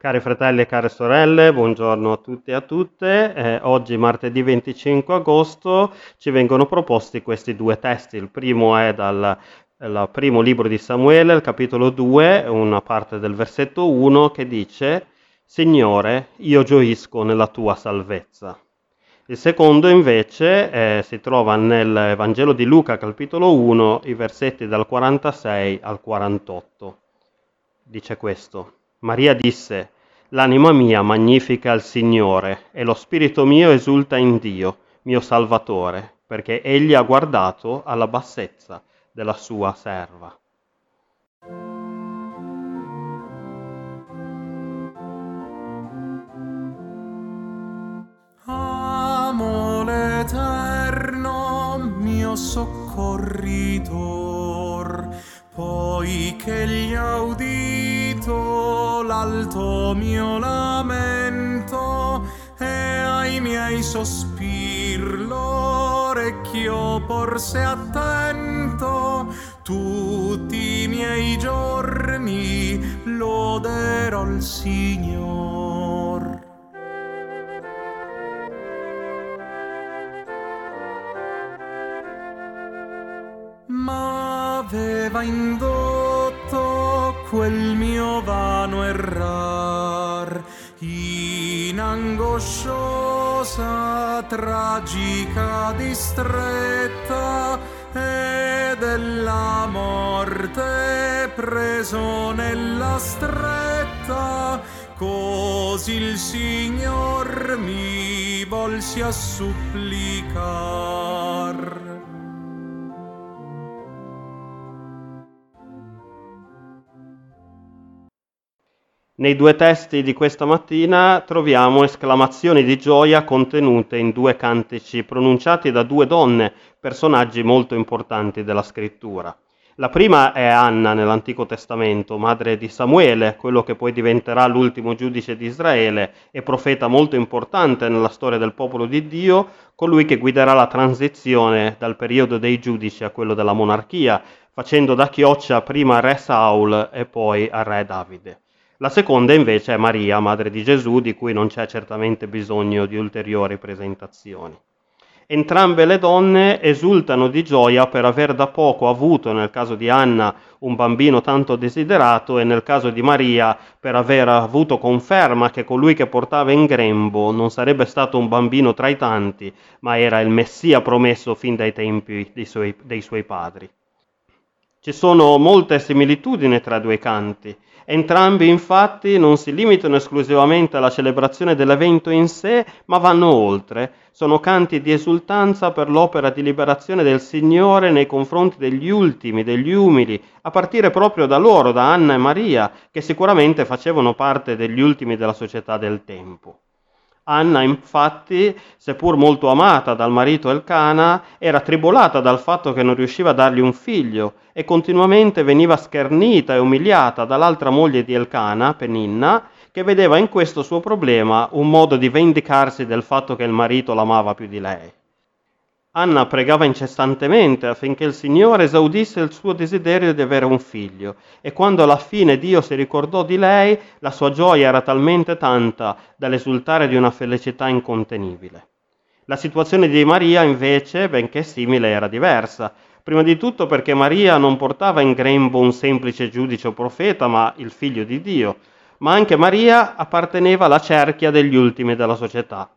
Cari fratelli e care sorelle, buongiorno a tutti e a tutte. Eh, oggi, martedì 25 agosto, ci vengono proposti questi due testi. Il primo è dal primo libro di Samuele, il capitolo 2, una parte del versetto 1 che dice Signore, io gioisco nella tua salvezza. Il secondo invece eh, si trova nel Vangelo di Luca, capitolo 1, i versetti dal 46 al 48. Dice questo. Maria disse, L'anima mia magnifica il Signore e lo spirito mio esulta in Dio, mio Salvatore, perché egli ha guardato alla bassezza della sua serva. Amo l'Eterno, mio soccorritor, poiché gli ha udito l'alto mio lamento e ai miei sospir l'orecchio porse attento tutti i miei giorni loderò il Signor. m'aveva indotto quel mio vano errar in angosciosa tragica distretta e della morte preso nella stretta. Così il Signor mi volsi a supplicar Nei due testi di questa mattina troviamo esclamazioni di gioia contenute in due cantici pronunciati da due donne, personaggi molto importanti della scrittura. La prima è Anna nell'Antico Testamento, madre di Samuele, quello che poi diventerà l'ultimo giudice di Israele e profeta molto importante nella storia del popolo di Dio, colui che guiderà la transizione dal periodo dei giudici a quello della monarchia, facendo da chioccia prima a re Saul e poi a re Davide. La seconda invece è Maria, madre di Gesù, di cui non c'è certamente bisogno di ulteriori presentazioni. Entrambe le donne esultano di gioia per aver da poco avuto, nel caso di Anna, un bambino tanto desiderato e nel caso di Maria per aver avuto conferma che colui che portava in grembo non sarebbe stato un bambino tra i tanti, ma era il Messia promesso fin dai tempi dei suoi, dei suoi padri. Ci sono molte similitudini tra i due canti. Entrambi infatti non si limitano esclusivamente alla celebrazione dell'evento in sé, ma vanno oltre. Sono canti di esultanza per l'opera di liberazione del Signore nei confronti degli ultimi, degli umili, a partire proprio da loro, da Anna e Maria, che sicuramente facevano parte degli ultimi della società del tempo. Anna, infatti, seppur molto amata dal marito Elcana, era tribolata dal fatto che non riusciva a dargli un figlio e continuamente veniva schernita e umiliata dall'altra moglie di Elcana, Peninna, che vedeva in questo suo problema un modo di vendicarsi del fatto che il marito l'amava più di lei. Anna pregava incessantemente affinché il Signore esaudisse il suo desiderio di avere un figlio e quando alla fine Dio si ricordò di lei, la sua gioia era talmente tanta dall'esultare di una felicità incontenibile. La situazione di Maria invece, benché simile, era diversa. Prima di tutto perché Maria non portava in grembo un semplice giudice o profeta, ma il figlio di Dio, ma anche Maria apparteneva alla cerchia degli ultimi della società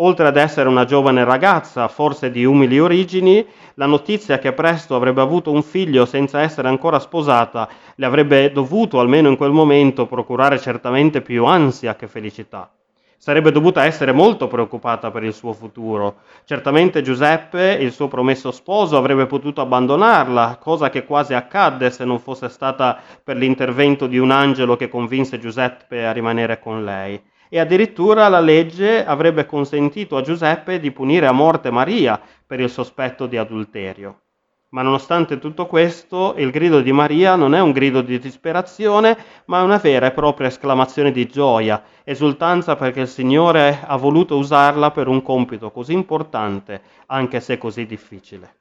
Oltre ad essere una giovane ragazza, forse di umili origini, la notizia che presto avrebbe avuto un figlio senza essere ancora sposata le avrebbe dovuto, almeno in quel momento, procurare certamente più ansia che felicità. Sarebbe dovuta essere molto preoccupata per il suo futuro. Certamente Giuseppe, il suo promesso sposo, avrebbe potuto abbandonarla, cosa che quasi accadde se non fosse stata per l'intervento di un angelo che convinse Giuseppe a rimanere con lei e addirittura la legge avrebbe consentito a Giuseppe di punire a morte Maria per il sospetto di adulterio. Ma nonostante tutto questo, il grido di Maria non è un grido di disperazione, ma è una vera e propria esclamazione di gioia, esultanza perché il Signore ha voluto usarla per un compito così importante, anche se così difficile.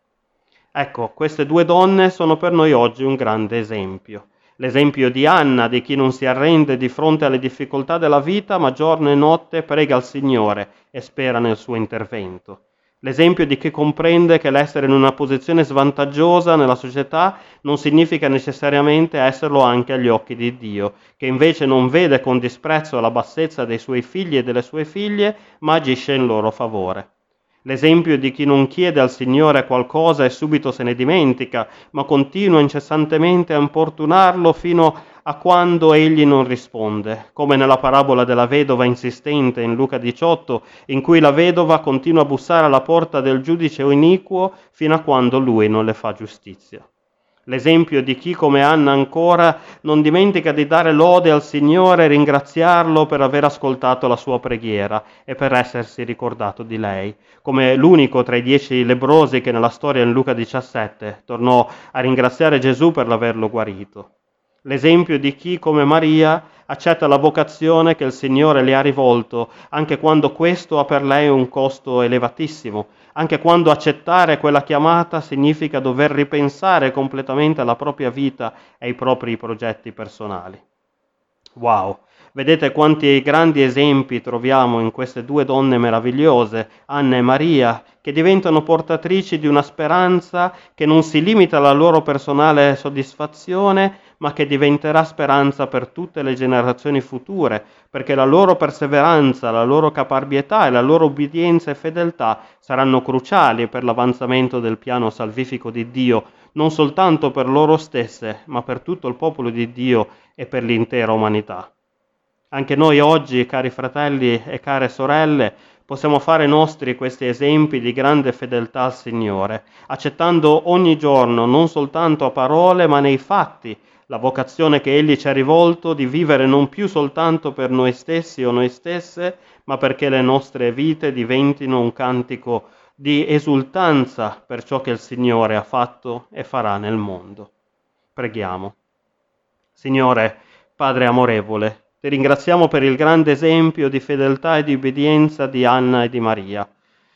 Ecco, queste due donne sono per noi oggi un grande esempio. L'esempio di Anna, di chi non si arrende di fronte alle difficoltà della vita, ma giorno e notte prega al Signore e spera nel suo intervento. L'esempio di chi comprende che l'essere in una posizione svantaggiosa nella società non significa necessariamente esserlo anche agli occhi di Dio, che invece non vede con disprezzo la bassezza dei suoi figli e delle sue figlie, ma agisce in loro favore. L'esempio di chi non chiede al Signore qualcosa e subito se ne dimentica, ma continua incessantemente a importunarlo fino a quando egli non risponde, come nella parabola della vedova insistente in Luca 18, in cui la vedova continua a bussare alla porta del giudice iniquo fino a quando lui non le fa giustizia. L'esempio di chi come Anna ancora non dimentica di dare lode al Signore e ringraziarlo per aver ascoltato la sua preghiera e per essersi ricordato di lei, come l'unico tra i dieci lebrosi che nella storia in Luca 17 tornò a ringraziare Gesù per l'averlo guarito l'esempio di chi, come Maria, accetta la vocazione che il Signore le ha rivolto, anche quando questo ha per lei un costo elevatissimo, anche quando accettare quella chiamata significa dover ripensare completamente alla propria vita e ai propri progetti personali. Wow! Vedete quanti grandi esempi troviamo in queste due donne meravigliose, Anna e Maria, che diventano portatrici di una speranza che non si limita alla loro personale soddisfazione, ma che diventerà speranza per tutte le generazioni future, perché la loro perseveranza, la loro caparbietà e la loro obbedienza e fedeltà saranno cruciali per l'avanzamento del piano salvifico di Dio, non soltanto per loro stesse, ma per tutto il popolo di Dio e per l'intera umanità. Anche noi oggi, cari fratelli e care sorelle, possiamo fare nostri questi esempi di grande fedeltà al Signore, accettando ogni giorno, non soltanto a parole, ma nei fatti, la vocazione che Egli ci ha rivolto di vivere non più soltanto per noi stessi o noi stesse, ma perché le nostre vite diventino un cantico di esultanza per ciò che il Signore ha fatto e farà nel mondo. Preghiamo. Signore, Padre amorevole, ti ringraziamo per il grande esempio di fedeltà e di obbedienza di Anna e di Maria.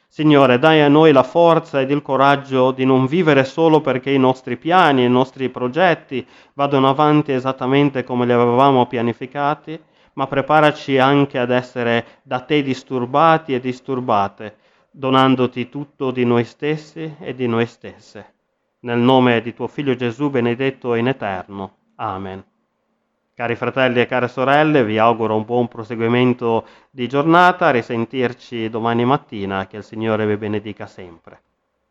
Signore, dai a noi la forza ed il coraggio di non vivere solo perché i nostri piani e i nostri progetti vadano avanti esattamente come li avevamo pianificati, ma preparaci anche ad essere da te disturbati e disturbate, donandoti tutto di noi stessi e di noi stesse. Nel nome di tuo Figlio Gesù benedetto in eterno. Amen. Cari fratelli e care sorelle, vi auguro un buon proseguimento di giornata, risentirci domani mattina, che il Signore vi benedica sempre.